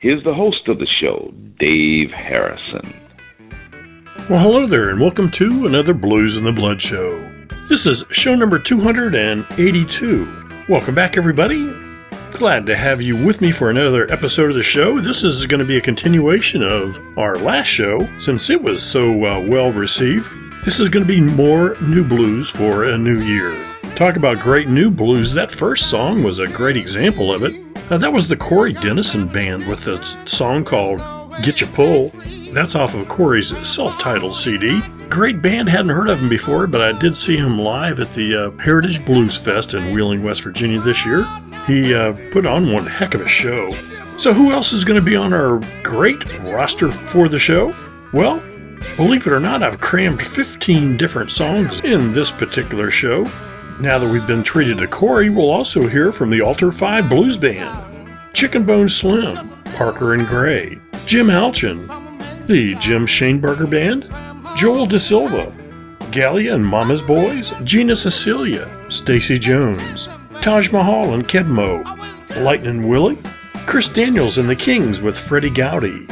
Here's the host of the show, Dave Harrison. Well, hello there, and welcome to another Blues in the Blood show. This is show number 282. Welcome back, everybody. Glad to have you with me for another episode of the show. This is going to be a continuation of our last show since it was so uh, well received. This is going to be more new blues for a new year. Talk about great new blues. That first song was a great example of it. Uh, that was the Corey Dennison Band with a song called Get Your Pull. That's off of Corey's self titled CD. Great band, hadn't heard of him before, but I did see him live at the uh, Heritage Blues Fest in Wheeling, West Virginia this year. He uh, put on one heck of a show. So, who else is going to be on our great roster for the show? Well, believe it or not, I've crammed 15 different songs in this particular show. Now that we've been treated to Corey, we'll also hear from the Altered Five Blues Band, Chickenbone Slim, Parker and Gray, Jim Allchin, the Jim Shaneberger Band, Joel De Silva, Ghalia and Mama's Boys, Gina Sicilia, Stacy Jones, Taj Mahal and Kedmo, Lightnin' Willie, Chris Daniels and the Kings with Freddi Gowdy,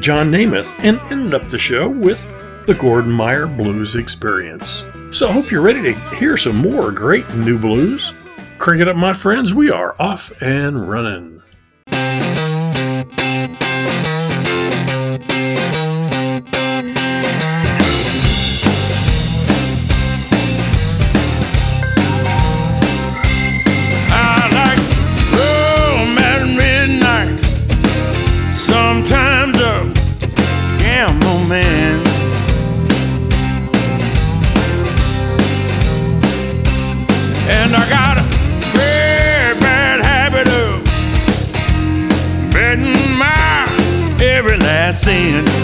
John Nemeth, and ended up the show with the Gordon Meier Blues Experience. So I hope you're ready to hear some more great new blues. Crank it up, my friends. We are off and running. Sin.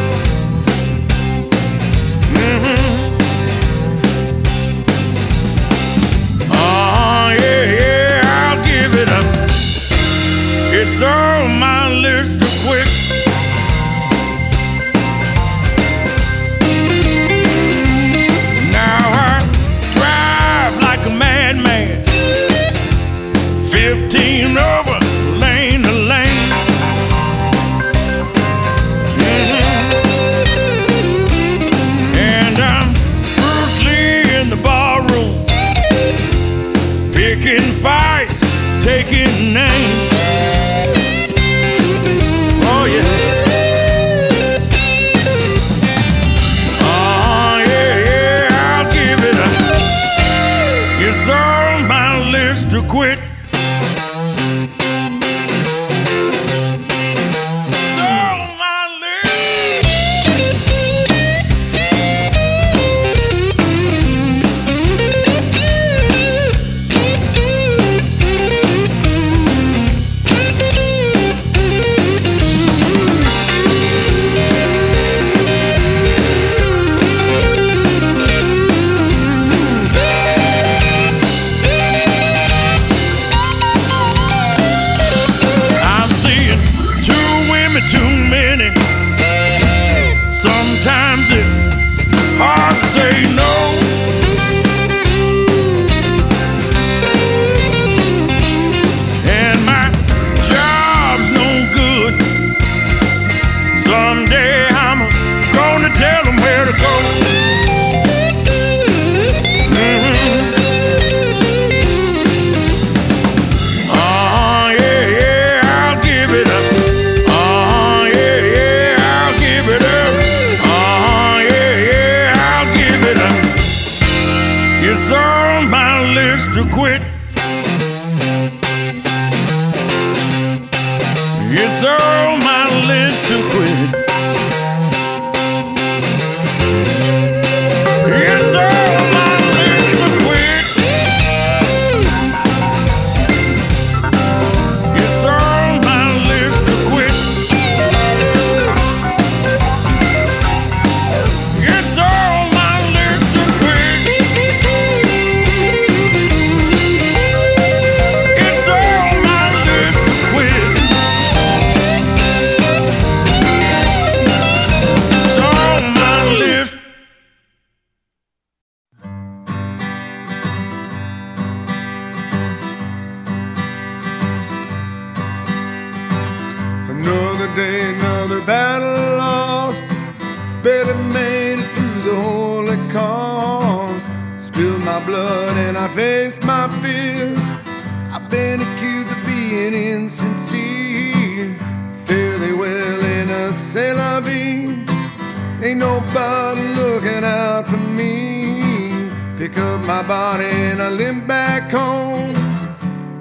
Pick up my body and I limp back home.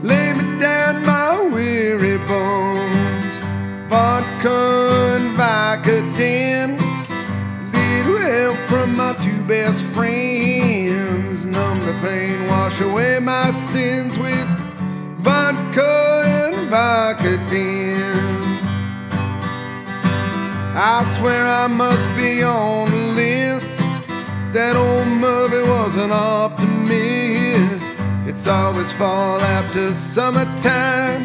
Lay me down my weary bones. Vodka and Vicodin. Little help from my two best friends. Numb the pain, wash away my sins with vodka and Vicodin. I swear I must be on. That old Murphy was an optimist. It's always fall after summertime.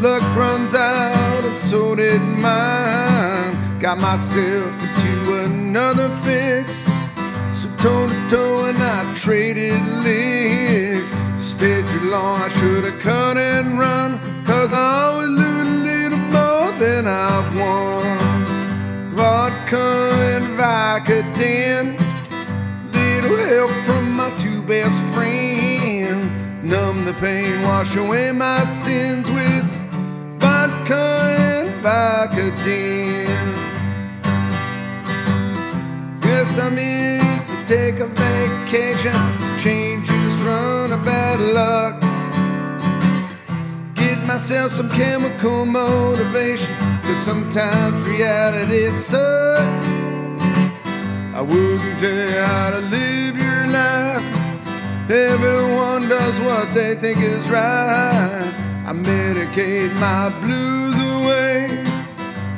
Luck runs out, and so did mine. Got myself into another fix. So toe to toe, and I traded licks. Stayed too long, I should have cut and run. Cause I always lose a little more than I've won. Vodka and Vicodin. Help from my two best friends. Numb the pain, wash away my sins with vodka and Vicodin. Guess I missed to take a vacation. Changes run a bad luck. Get myself some chemical motivation. Cause sometimes reality sucks. I wouldn't tell you how to live. Everyone does what they think is right. I medicate my blues away.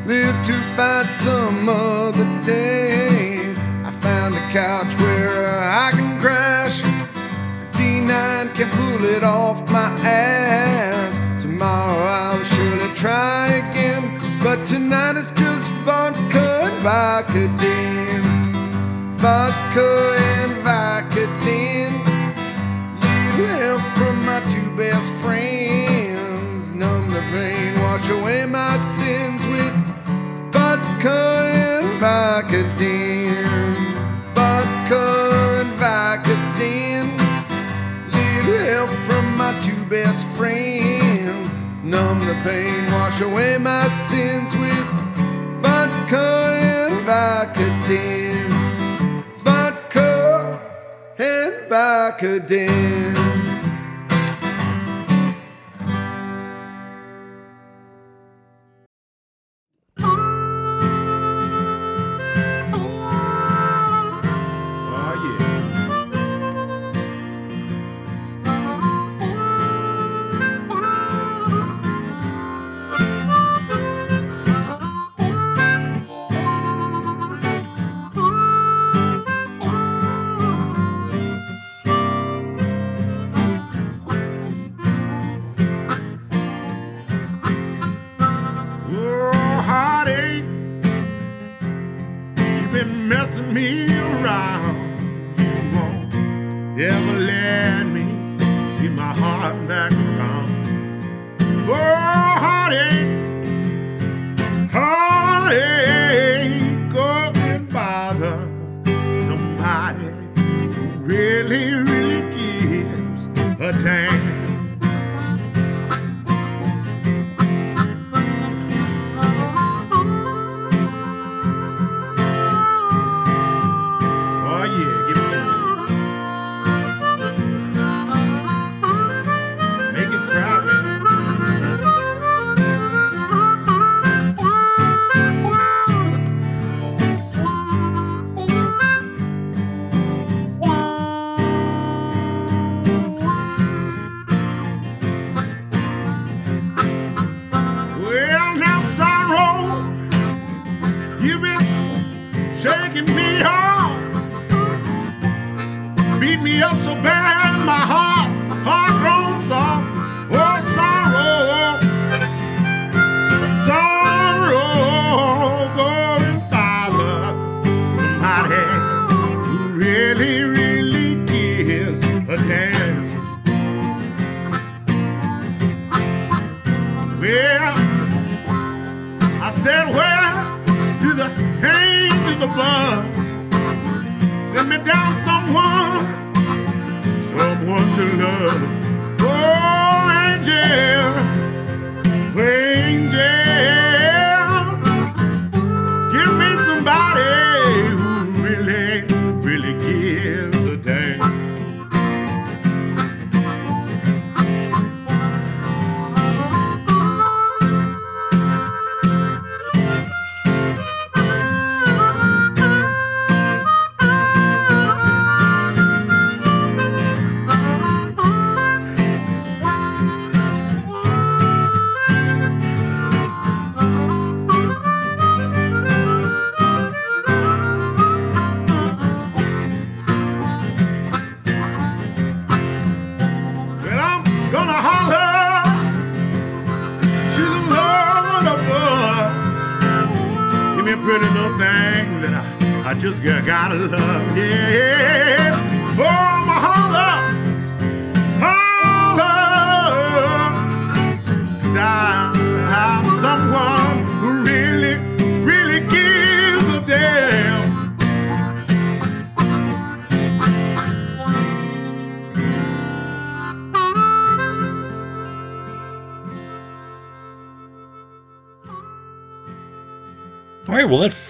Live to fight some other day. I found a couch where I can crash. The D9 can pull it off my ass. Tomorrow I'll surely try again. But tonight it's just vodka and. Vodka and Vicodin. Best friends. Numb the pain, wash away my sins with vodka and Vicodin. Vodka and Vicodin. Little help from my two best friends. Numb the pain, wash away my sins with vodka and Vicodin. Vodka and Vicodin. Been messing me around. You won't ever let me get my heart back around. Oh, heartache, heartache, go and bother somebody who really, really gives a damn. Above? Send me down someone, someone to love. Oh, angel, angel.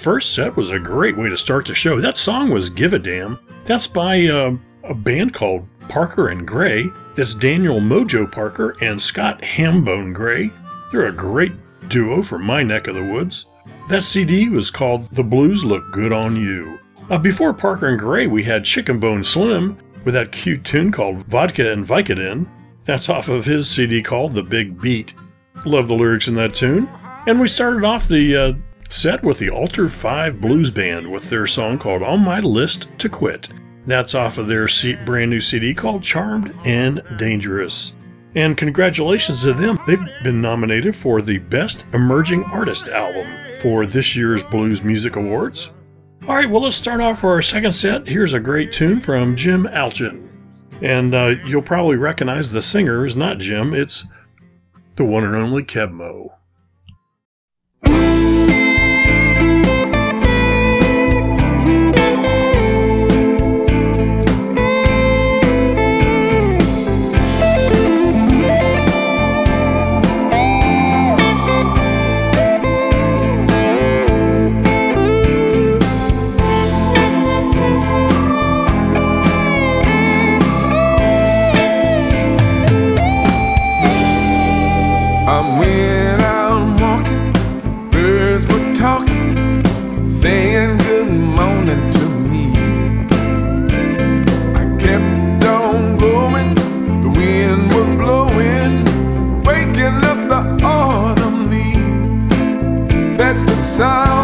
First set was a great way to start the show. That song was Give a Damn. That's by uh, a band called Parker and Gray. That's Daniel Mojo Parker and Scott Hambone Gray. They're a great duo from my neck of the woods. That CD was called The Blues Look Good on You. Uh, before Parker and Gray, we had Chickenbone Slim with that cute tune called Vodka and Vicodin. That's off of his CD called The Big Beat. Love the lyrics in that tune. And we started off the uh, set with the Altered Five Blues Band with their song called On My List to Quit. That's off of their brand new CD called Charmed and Dangerous. And congratulations to them. They've been nominated for the Best Emerging Artist Album for this year's Blues Music Awards. All right, well, let's start off for our second set. Here's a great tune from Jim Allchin. And uh, you'll probably recognize the singer is not Jim, it's the one and only Keb Mo. That's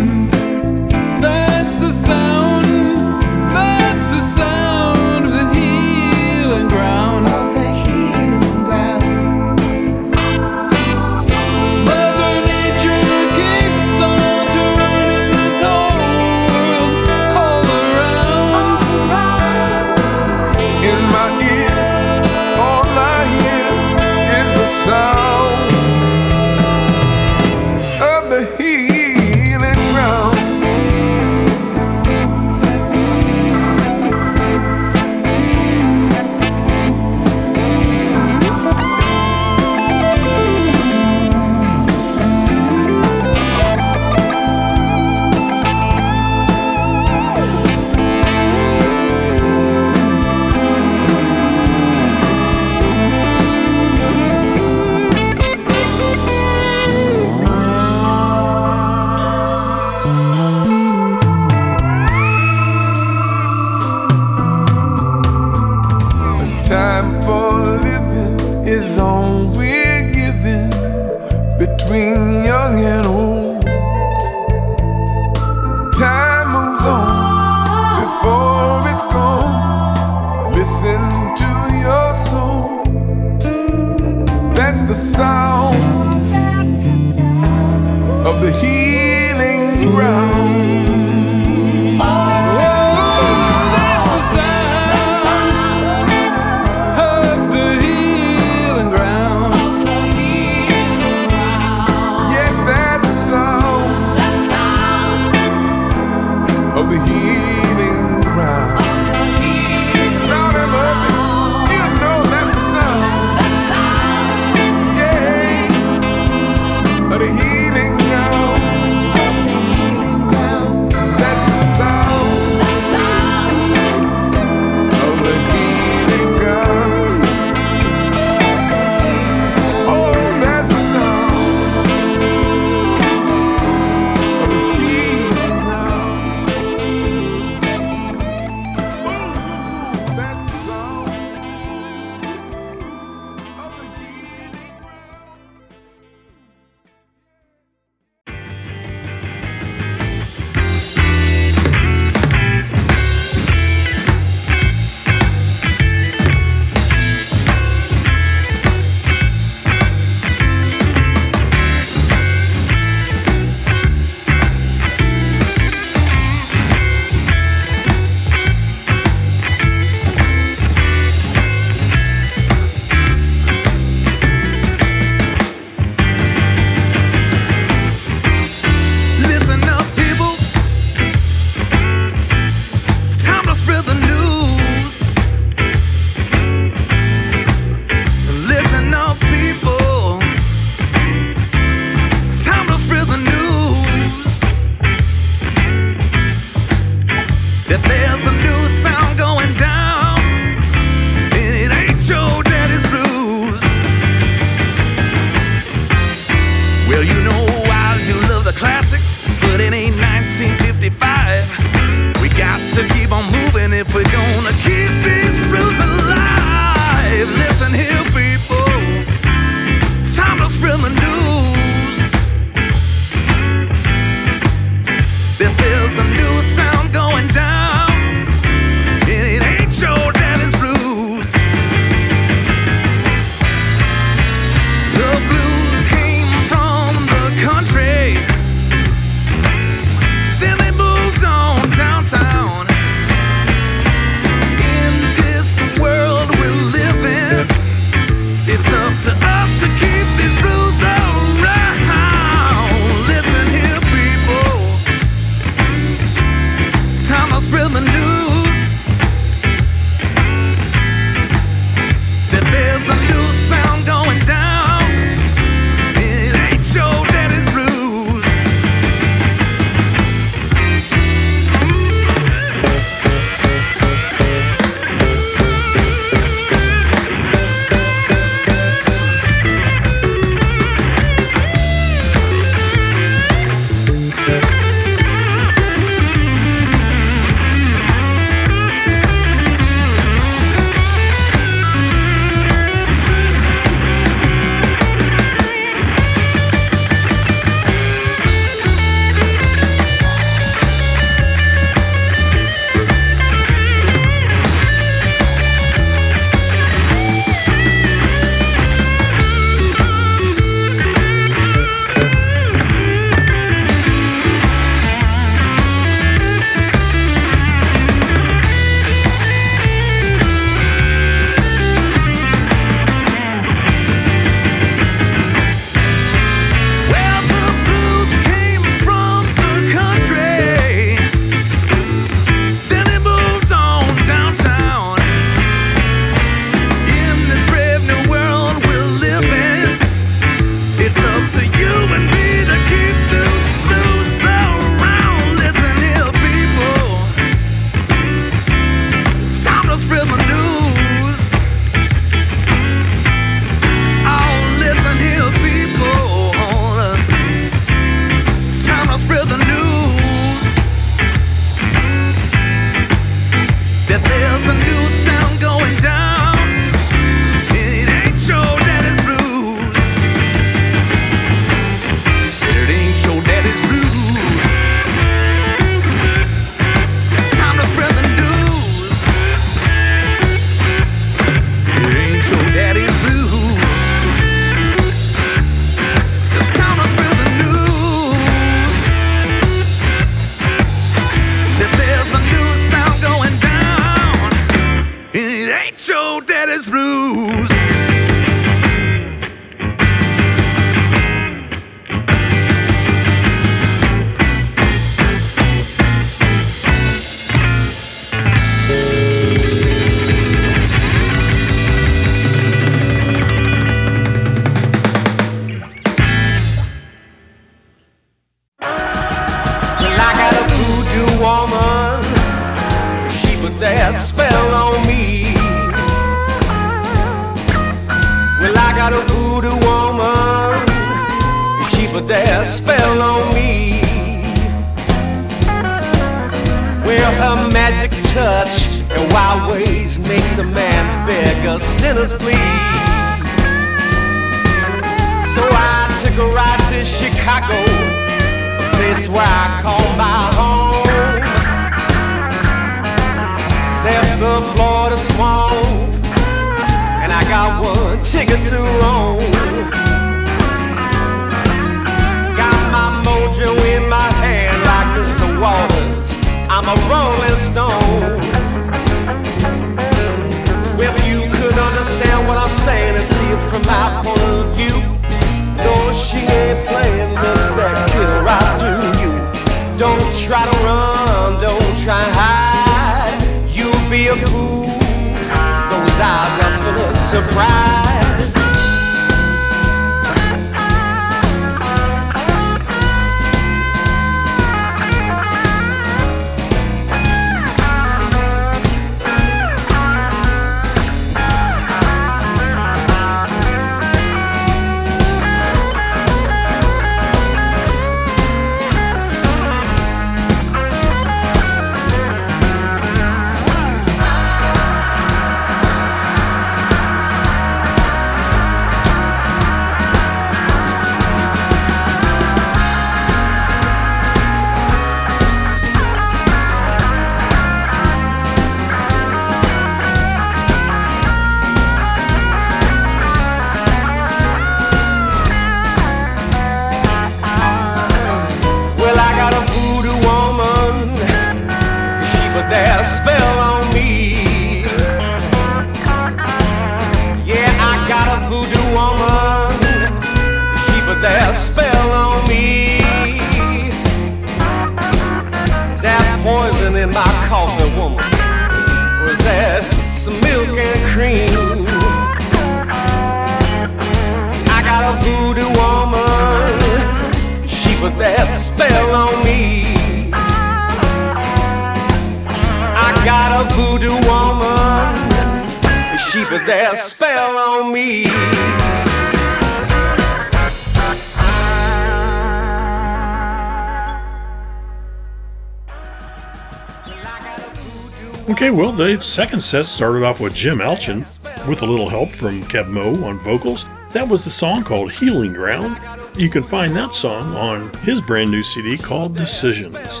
second set started off with Jim Allchin, with a little help from Keb Mo on vocals. That was the song called Healing Ground. You can find that song on his brand new CD called Decisions.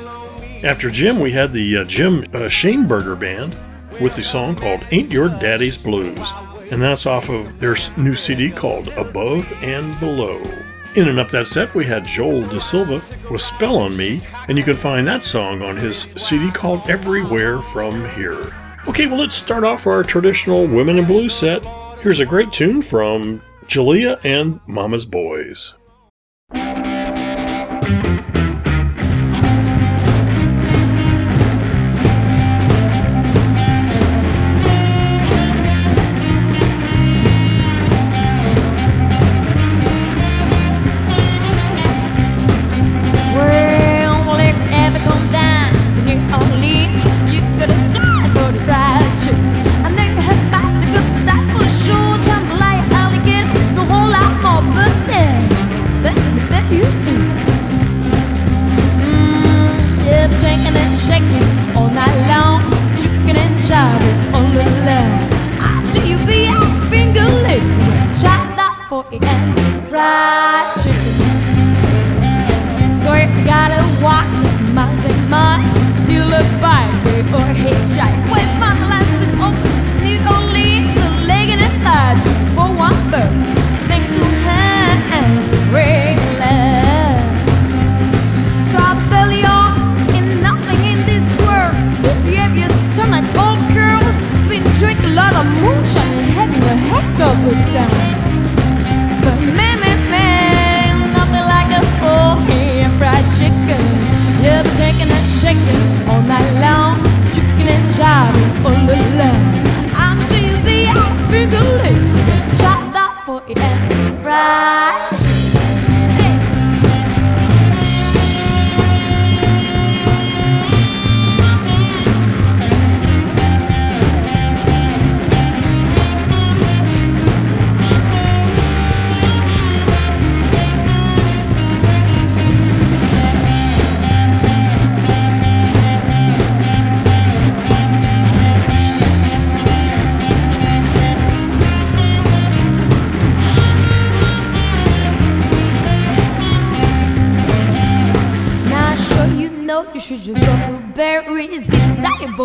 After Jim, we had the uh, Jim uh, Shaneberger Band with the song called Ain't Your Daddy's Blues, and that's off of their new CD called Above and Below. In and up that set, we had Joel Dasilva with Spell on Me, and you can find that song on his CD called Everywhere from Here. Okay, well, let's start off our traditional Women in Blue set. Here's a great tune from Ghalia and Mama's Boys.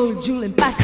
Diabolic Julian pass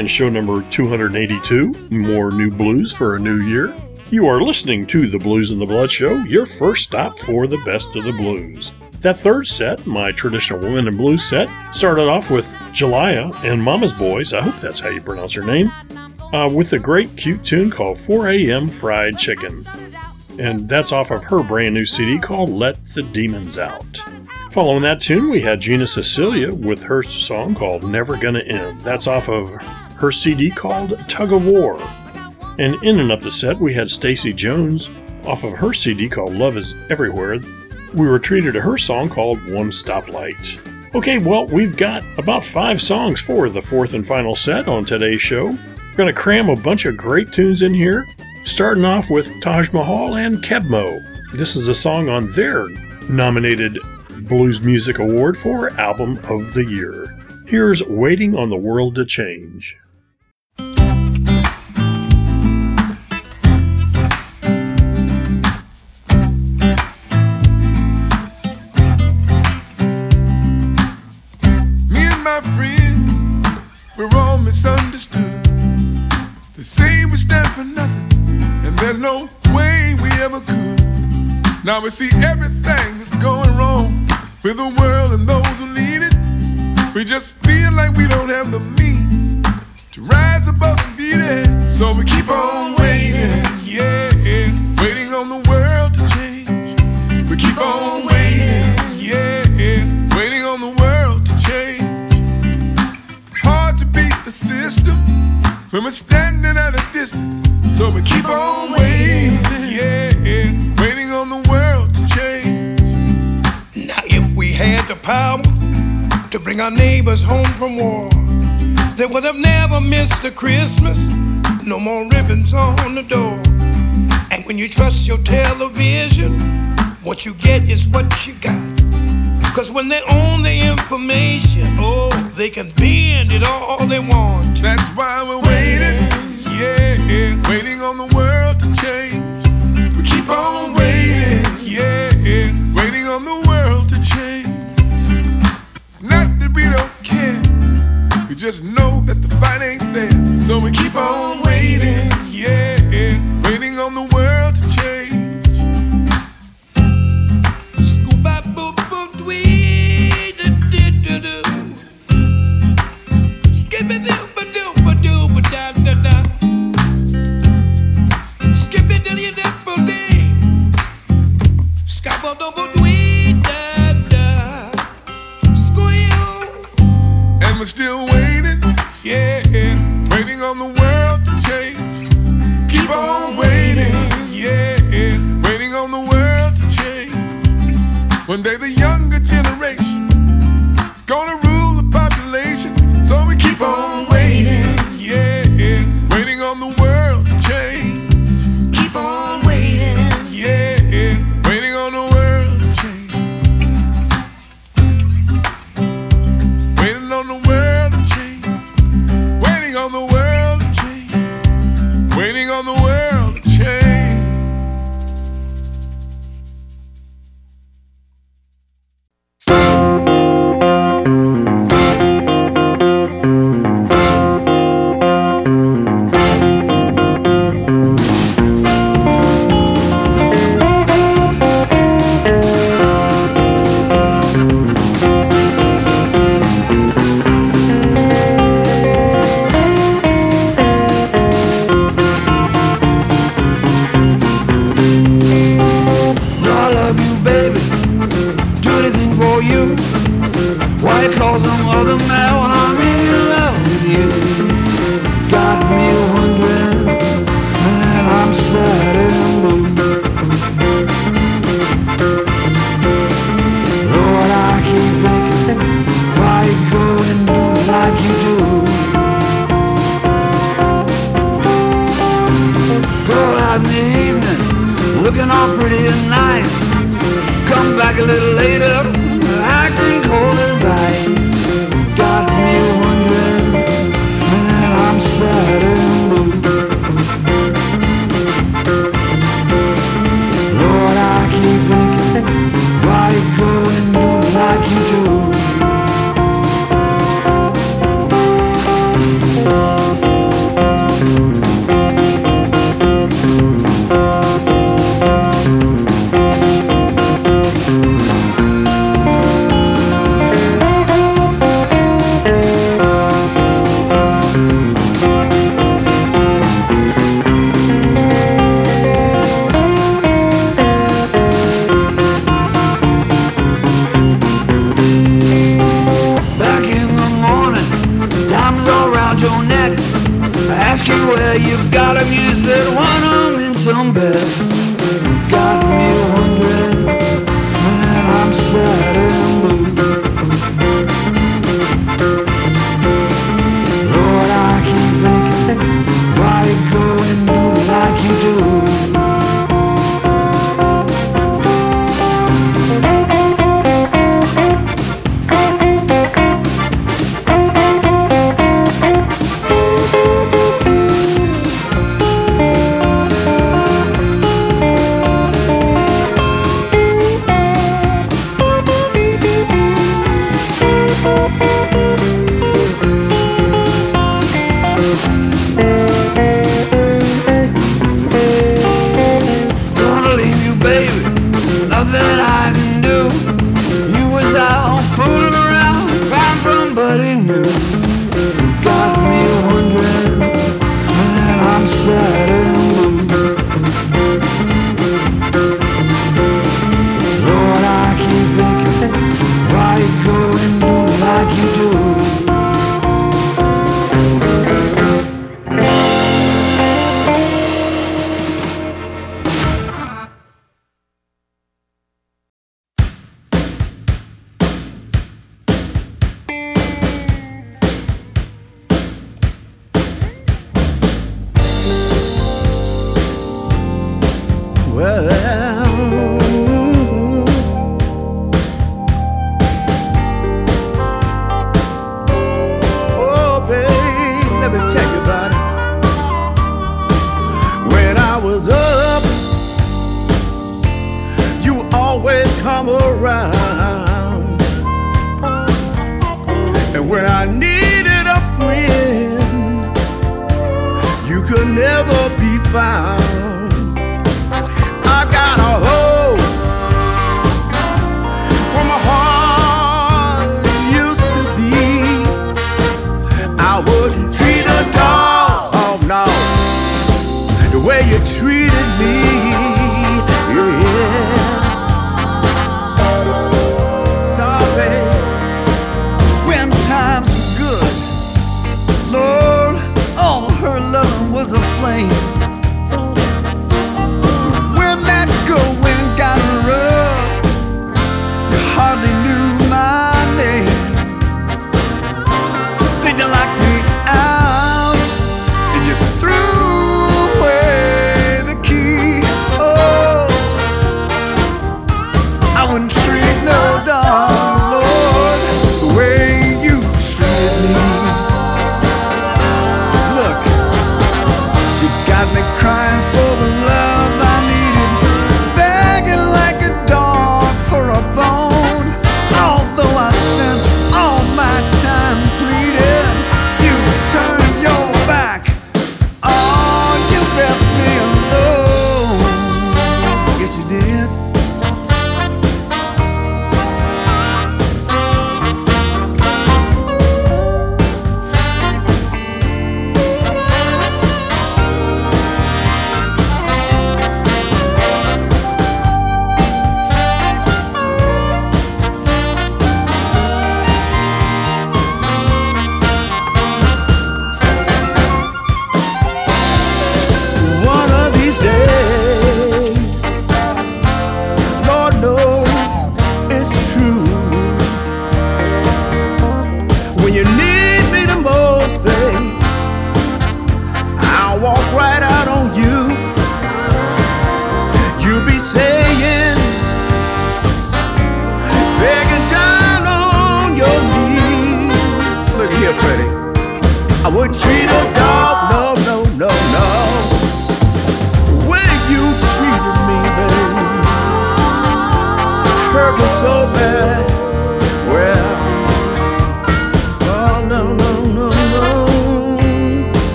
you're show number 282, more new blues for a new year. You are listening to the Blues and the Blood Show, your first stop for the best of the blues. That third set, my traditional woman in blues set, started off with Ghalia and Mama's Boys, I hope that's how you pronounce her name, uh, with a great cute tune called 4 a.m. Fried Chicken. And that's off of her brand new CD called Let the Demons Out. Following that tune, we had Gina Sicilia with her song called Never Gonna End. That's off of her CD called Tug of War. And in and up the set, we had Stacy Jones off of her CD called Love Is Everywhere. We were treated to her song called One Stoplight. Okay, well, we've got about five songs for the fourth and final set on today's show. We're going to cram a bunch of great tunes in here, starting off with Taj Mahal and Keb Mo. This is a song on their nominated Blues Music Award for Album of the Year. Here's Waiting on the World to Change. Now we see everything that's going wrong with the world and those who lead it. We just feel like we don't have the means to rise above and beat it. So we keep on waiting, yeah, waiting on the world to change. We keep on waiting, yeah, waiting on the world to change. It's hard to beat the system when we're standing at a distance. So we keep on waiting, yeah, waiting on the the power to bring our neighbors home from war, they would have never missed a Christmas. No more ribbons on the door. And when you trust your television, what you get is what you got. Cause when they own the information, oh, they can bend it all they want. That's why we're waiting, yeah, waiting on the world to change. We keep on waiting, yeah, waiting on the world to change. Just know that the fight ain't there. So we keep on waiting,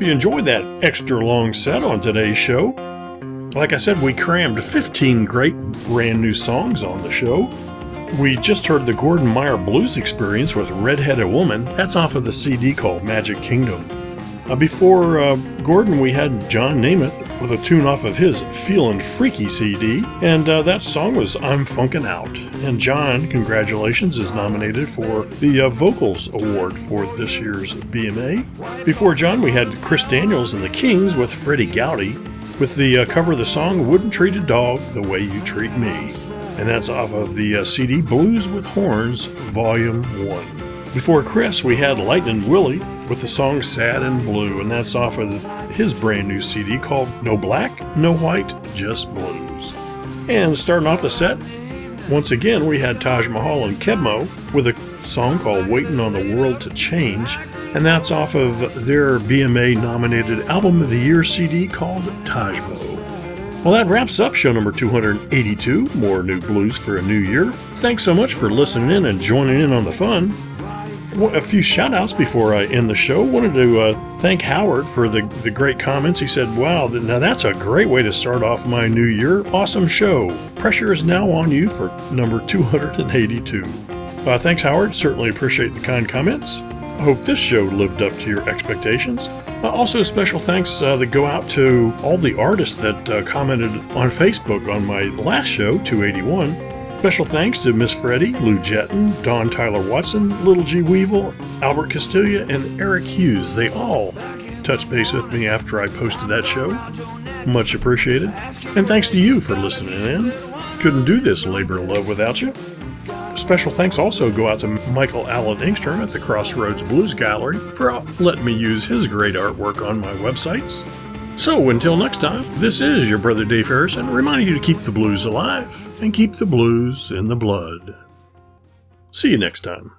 hope you enjoyed that extra long set on today's show. Like I said, we crammed 15 great brand new songs on the show. We just heard the Gordon Meier Blues Experience with Redheaded Woman. That's off of the CD called Magic Kingdom. Uh, before uh, Gordon, we had John Nemeth with a tune off of his Feelin' Freaky CD, and uh, that song was I'm Funkin' Out. And John, congratulations, is nominated for the uh, Vocals Award for this year's BMA. Before John, we had Chris Daniels and the Kings with Freddi Gowdy with the uh, cover of the song Wouldn't Treat a Dog the Way You Treat Me. And that's off of the uh, CD Blues with Horns, Volume 1. Before Chris, we had Lightnin' Willie with the song Sad and Blue, and that's off of his brand new CD called No Black, No White, Just Blues. And starting off the set, once again, we had Taj Mahal and Keb Mo with a song called Waiting on the World to Change, and that's off of their BMA nominated Album of the Year CD called TajMo. Well, that wraps up show number 282. More new blues for a new year. Thanks so much for listening in and joining in on the fun. A few shout outs before I end the show. Wanted to uh, thank Howard for the, the great comments. He said, Wow, now that's a great way to start off my new year. Awesome show. Pressure is now on you for number 282. Uh, thanks, Howard. Certainly appreciate the kind comments. I hope this show lived up to your expectations. Uh, also, special thanks uh, that go out to all the artists that uh, commented on Facebook on my last show, 281. Special thanks to Miss Freddie, Lou Jetton, Dawn Tyler Watson, Little G Weevil, Albert Castiglia, and Eric Hughes. They all touched base with me after I posted that show. Much appreciated. And thanks to you for listening in. Couldn't do this labor of love without you. Special thanks also go out to Michael Allen Engstrom at the Crossroads Blues Gallery for letting me use his great artwork on my websites. So until next time, this is your brother Dave Harrison reminding you to keep the blues alive and keep the blues in the blood. See you next time.